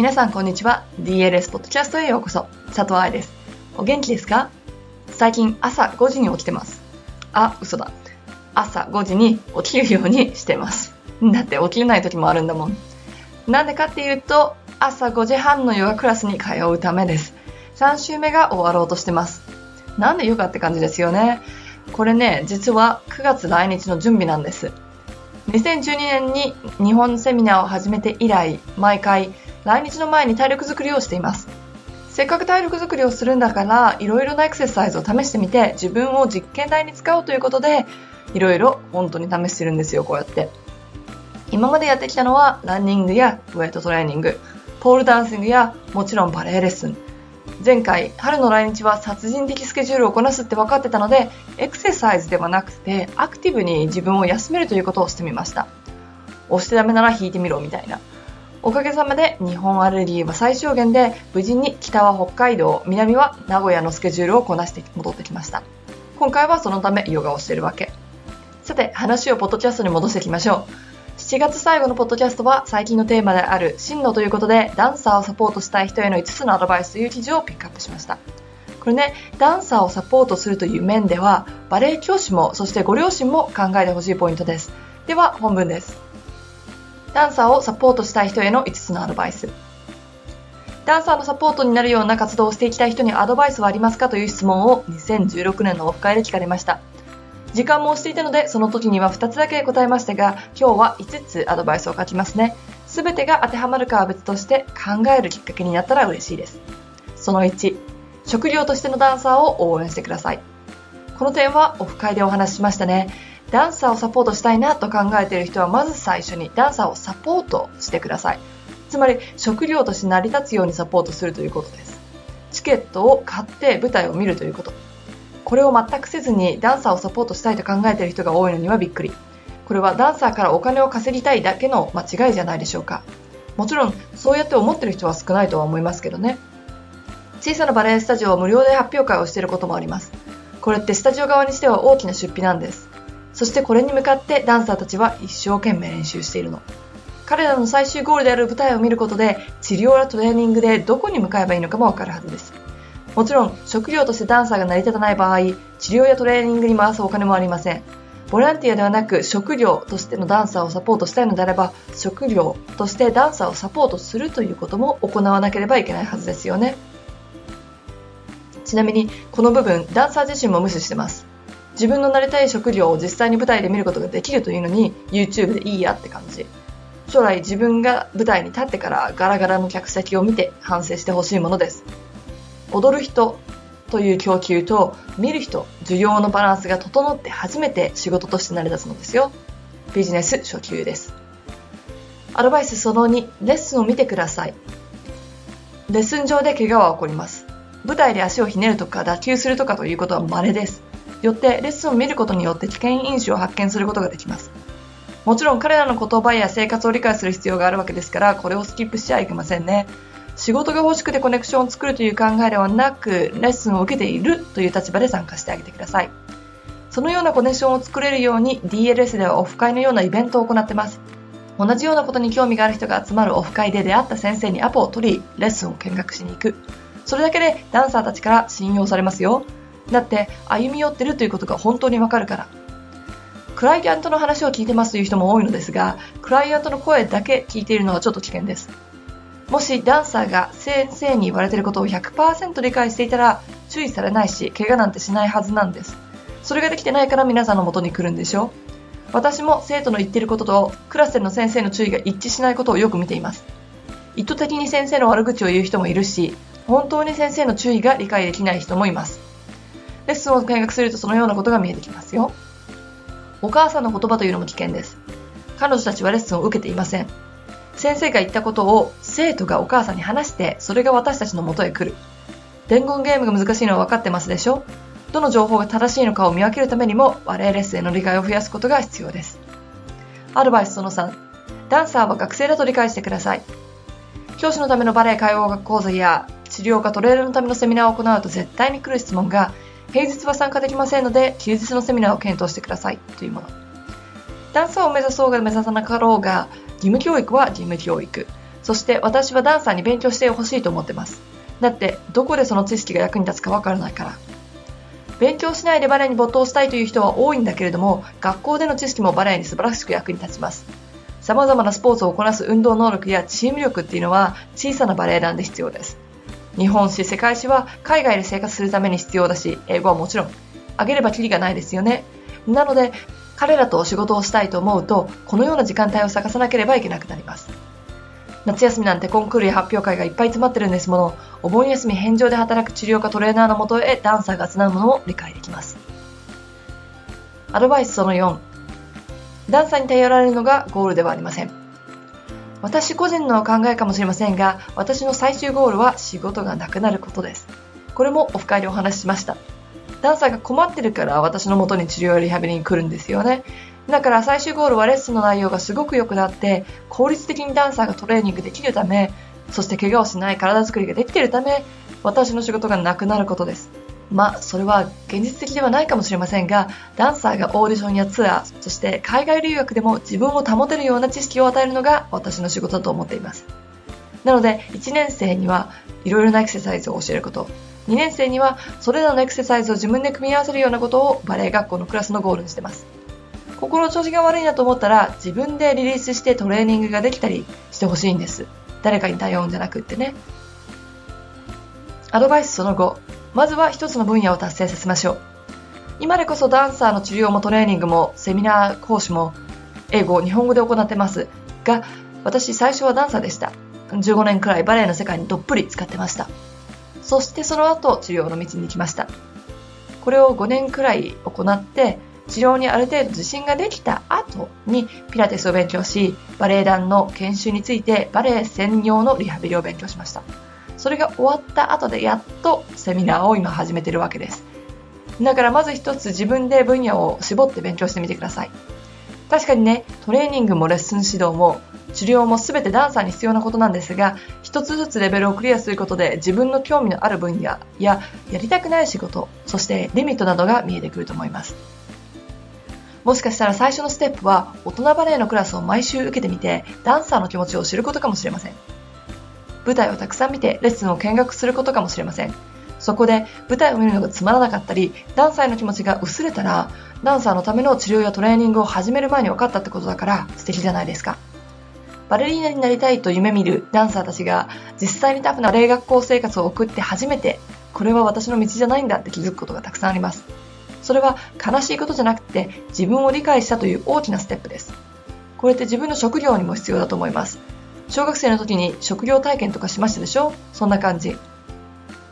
皆さんこんにちは。DLS ポッドキャストへようこそ。佐藤愛です。お元気ですか？最近朝5時に起きてます。あ、嘘だ。朝5時に起きるようにしてます。だって起きれない時もあるんだもん。なんでかっていうと、朝5時半のヨガクラスに通うためです。3週目が終わろうとしてます。なんでヨガって感じですよね？これね、実は9月来日の準備なんです。2012年に日本セミナーを始めて以来、毎回来日の前に体力づくりをしています。せっかく体力づくりをするんだから、いろいろなエクササイズを試してみて、自分を実験台に使おうということで、いろいろ本当に試してるんですよ、こうやって。今までやってきたのは、ランニングやウェイトトレーニング、ポールダンシングや、もちろんバレエレッスン。前回、春の来日は殺人的スケジュールをこなすって分かってたので、エクササイズではなくて、アクティブに自分を休めるということをしてみました。押してダメなら引いてみろ、みたいな。おかげさまで日本アレルギーは最小限で、無事に北は北海道、南は名古屋のスケジュールをこなして戻ってきました。今回はそのためヨガをしているわけ。さて、話をポッドキャストに戻していきましょう。7月最後のポッドキャストは最近のテーマである進路ということでダンサーをサポートしたい人への5つのアドバイスという記事をピックアップしました。これね、ダンサーをサポートするという面ではバレエ教師もそしてご両親も考えてほしいポイントです。では本文です。ダンサーをサポートしたい人への5つのアドバイス。ダンサーのサポートになるような活動をしていきたい人にアドバイスはありますかという質問を2016年のオフ会で聞かれました。時間も押していたので、その時には2つだけ答えましたが、今日は5つアドバイスを書きますね。すべてが当てはまるかは別として考えるきっかけになったら嬉しいです。その1、職業としてのダンサーを応援してください。この点はオフ会でお話ししましたね。ダンサーをサポートしたいなと考えている人はまず最初にダンサーをサポートしてください。つまり職業として成り立つようにサポートするということです。チケットを買って舞台を見るということ。これを全くせずにダンサーをサポートしたいと考えている人が多いのにはびっくり。これはダンサーからお金を稼ぎたいだけの間違いじゃないでしょうか。もちろん、そうやって思ってる人は少ないとは思いますけどね。小さなバレエスタジオは無料で発表会をしていることもあります。これってスタジオ側にしては大きな出費なんです。そしてこれに向かってダンサーたちは一生懸命練習しているの。彼らの最終ゴールである舞台を見ることで治療やトレーニングでどこに向かえばいいのかもわかるはずです。もちろん、職業としてダンサーが成り立たない場合、治療やトレーニングに回すお金もありません。ボランティアではなく職業としてのダンサーをサポートしたいのであれば、職業としてダンサーをサポートするということも行わなければいけないはずですよね。ちなみに、この部分、ダンサー自身も無視してます。自分のなりたい職業を実際に舞台で見ることができるというのに、YouTube でいいやって感じ。将来自分が舞台に立ってからガラガラの客席を見て反省してほしいものです。踊る人という供給と見る人、需要のバランスが整って初めて仕事として成り立つのですよ。ビジネス初級です。アドバイスその2、レッスンを見てください。レッスン上で怪我は起こります。舞台で足をひねるとか脱臼するとかということは稀です。よってレッスンを見ることによって危険因子を発見することができます。もちろん彼らの言葉や生活を理解する必要があるわけですから、これをスキップしちゃいけませんね。仕事が欲しくてコネクションを作るという考えではなく、レッスンを受けているという立場で参加してあげてください。そのようなコネクションを作れるように DLS ではオフ会のようなイベントを行っています。同じようなことに興味がある人が集まるオフ会で出会った先生にアポを取り、レッスンを見学しに行く。それだけでダンサーたちから信用されますよ。だって歩み寄ってるということが本当にわかるから。クライアントの話を聞いてますという人も多いのですが、クライアントの声だけ聞いているのはちょっと危険です。もしダンサーが先生に言われていることを100%理解していたら注意されないし怪我なんてしないはずなんですそれができてないから皆さんの元に来るんでしょう私も生徒の言っていることとクラスでの先生の注意が一致しないことをよく見ています意図的に先生の悪口を言う人もいるし本当に先生の注意が理解できない人もいますレッスンを見学するとそのようなことが見えてきますよお母さんの言葉というのも危険です彼女たちはレッスンを受けていません先生が言ったことを生徒がお母さんに話して、それが私たちの元へ来る。伝言ゲームが難しいのは分かってますでしょ？どの情報が正しいのかを見分けるためにも、バレエレッスンへの理解を増やすことが必要です。アドバイスその3、ダンサーは学生だと理解してください。教師のためのバレエ介護学講座や治療科トレールのためのセミナーを行うと絶対に来る質問が、平日は参加できませんので、休日のセミナーを検討してくださいというもの。ダンサーを目指そうが目指さなかろうが、義務教育は義務教育。そして私はダンサーに勉強してほしいと思ってます。だってどこでその知識が役に立つかわからないから。勉強しないでバレエに没頭したいという人は多いんだけれども、学校での知識もバレエに素晴らしく役に立ちます。様々なスポーツをこなす運動能力やチーム力っていうのは小さなバレエ団で必要です。日本史、世界史は海外で生活するために必要だし、英語はもちろん。あげればきりがないですよね。なので、彼らと仕事をしたいと思うと、このような時間帯を探さなければいけなくなります。夏休みなんてコンクールや発表会がいっぱい詰まってるんですもの、お盆休み返上で働く治療科トレーナーのもとへダンサーが集うものも理解できます。アドバイスその4。ダンサーに頼られるのがゴールではありません。私個人の考えかもしれませんが、私の最終ゴールは仕事がなくなることです。これもオフ会でお話ししました。ダンサーが困ってるから私の元に治療やリハビリに来るんですよね。だから最終ゴールはレッスンの内容がすごく良くなって効率的にダンサーがトレーニングできるためそして怪我をしない体作りができているため私の仕事がなくなることですまあそれは現実的ではないかもしれませんがダンサーがオーディションやツアーそして海外留学でも自分を保てるような知識を与えるのが私の仕事だと思っていますなので1年生にはいろいろなエクササイズを教えること2年生にはそれらのエクササイズを自分で組み合わせるようなことをバレエ学校のクラスのゴールにしてます心の調子が悪いなと思ったら自分でリリースしてトレーニングができたりしてほしいんです。誰かに頼うんじゃなくってね。アドバイスその後、まずは一つの分野を達成させましょう。今でこそダンサーの治療もトレーニングもセミナー講師も英語、日本語で行ってますが、私最初はダンサーでした。15年くらいバレエの世界にどっぷり使ってました。そしてその後治療の道に行きました。これを5年くらい行って治療にある程度自信ができた後にピラティスを勉強し、バレエ団の研修についてバレエ専用のリハビリを勉強しました。それが終わった後でやっとセミナーを今始めてるわけです。だからまず一つ自分で分野を絞って勉強してみてください。確かにね、トレーニングもレッスン指導も治療も全てダンサーに必要なことなんですが、一つずつレベルをクリアすることで自分の興味のある分野ややりたくない仕事、そしてリミットなどが見えてくると思います。もしかしたら最初のステップは大人バレエのクラスを毎週受けてみてダンサーの気持ちを知ることかもしれません。舞台をたくさん見てレッスンを見学することかもしれません。そこで舞台を見るのがつまらなかったり、ダンサーの気持ちが薄れたら、ダンサーのための治療やトレーニングを始める前に分かったってことだから素敵じゃないですか。バレリーナになりたいと夢見るダンサーたちが実際にタフなバレエ学校生活を送って初めて、これは私の道じゃないんだって気づくことがたくさんあります。それは悲しいことじゃなくて自分を理解したという大きなステップです。これって自分の職業にも必要だと思います。小学生の時に職業体験とかしましたでしょ？そんな感じ。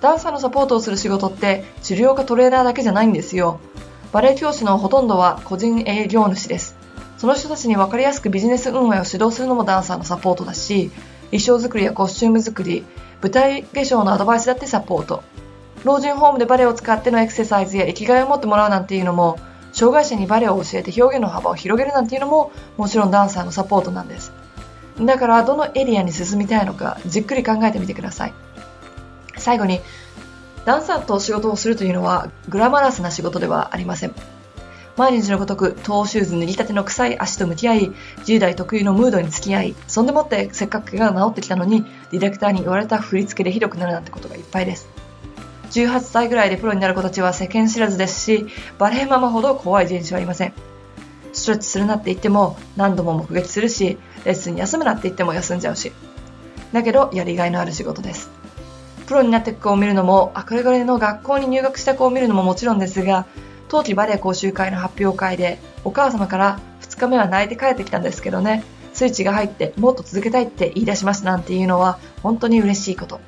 ダンサーのサポートをする仕事って治療家トレーナーだけじゃないんですよ。バレエ教師のほとんどは個人営業主です。その人たちに分かりやすくビジネス運営を指導するのもダンサーのサポートだし、衣装作りやコスチューム作り、舞台化粧のアドバイスだってサポート。老人ホームでバレエを使ってのエクササイズや生きがいを持ってもらうなんていうのも、障害者にバレエを教えて表現の幅を広げるなんていうのも、もちろんダンサーのサポートなんです。だから、どのエリアに進みたいのか、じっくり考えてみてください。最後に、ダンサーと仕事をするというのは、グラマラスな仕事ではありません。毎日のごとく、トーシューズ脱ぎたての臭い足と向き合い、10代特有のムードに付き合い、そんでもってせっかく怪我が治ってきたのに、ディレクターに言われた振り付けでひどくなるなんてことがいっぱいです。18歳ぐらいでプロになる子たちは世間知らずですし、バレエママほど怖い人種はいません。ストレッチするなって言っても何度も目撃するし、レッスン休むなって言っても休んじゃうし。だけど、やりがいのある仕事です。プロになっていく子を見るのも、憧れの学校に入学した子を見るのももちろんですが、冬季バレエ講習会の発表会で、お母様から2日目は泣いて帰ってきたんですけどね、スイッチが入ってもっと続けたいって言い出しましたなんていうのは本当に嬉しいこと。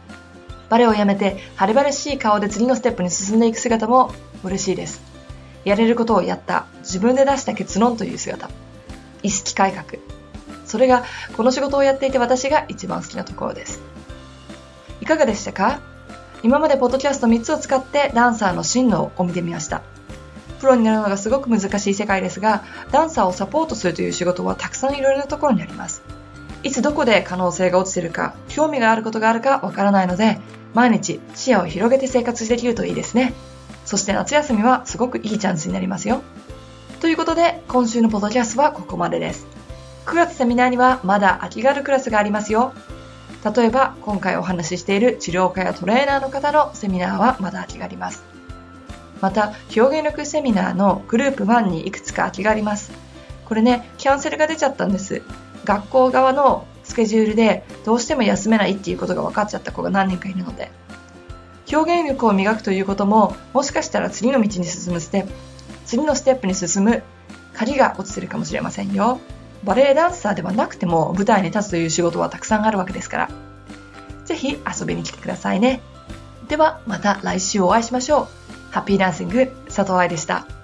バレエをやめて晴れ晴れしい顔で次のステップに進んでいく姿も嬉しいです。やれることをやった、自分で出した結論という姿。意識改革。それがこの仕事をやっていて私が一番好きなところです。いかがでしたか？今までポッドキャスト3つを使ってダンサーの真のを見てみました。プロになるのがすごく難しい世界ですが、ダンサーをサポートするという仕事はたくさんいろいろなところにあります。いつどこで可能性が落ちてるか、興味があることがあるかわからないので、毎日視野を広げて生活できるといいですね。そして夏休みはすごくいいチャンスになりますよ。ということで、今週のポッドキャストはここまでです。9月セミナーにはまだ秋があるクラスがありますよ。例えば今回お話ししている治療家やトレーナーの方のセミナーはまだ空きがありますまた表現力セミナーのグループ1にいくつか空きがありますこれねキャンセルが出ちゃったんです学校側のスケジュールでどうしても休めないっていうことが分かっちゃった子が何人かいるので表現力を磨くということももしかしたら次の道に進むステップ次のステップに進む鍵が落ちてるかもしれませんよ。バレエダンサーではなくても舞台に立つという仕事はたくさんあるわけですから。ぜひ遊びに来てくださいね。ではまた来週お会いしましょう。ハッピーダンシング佐藤愛でした。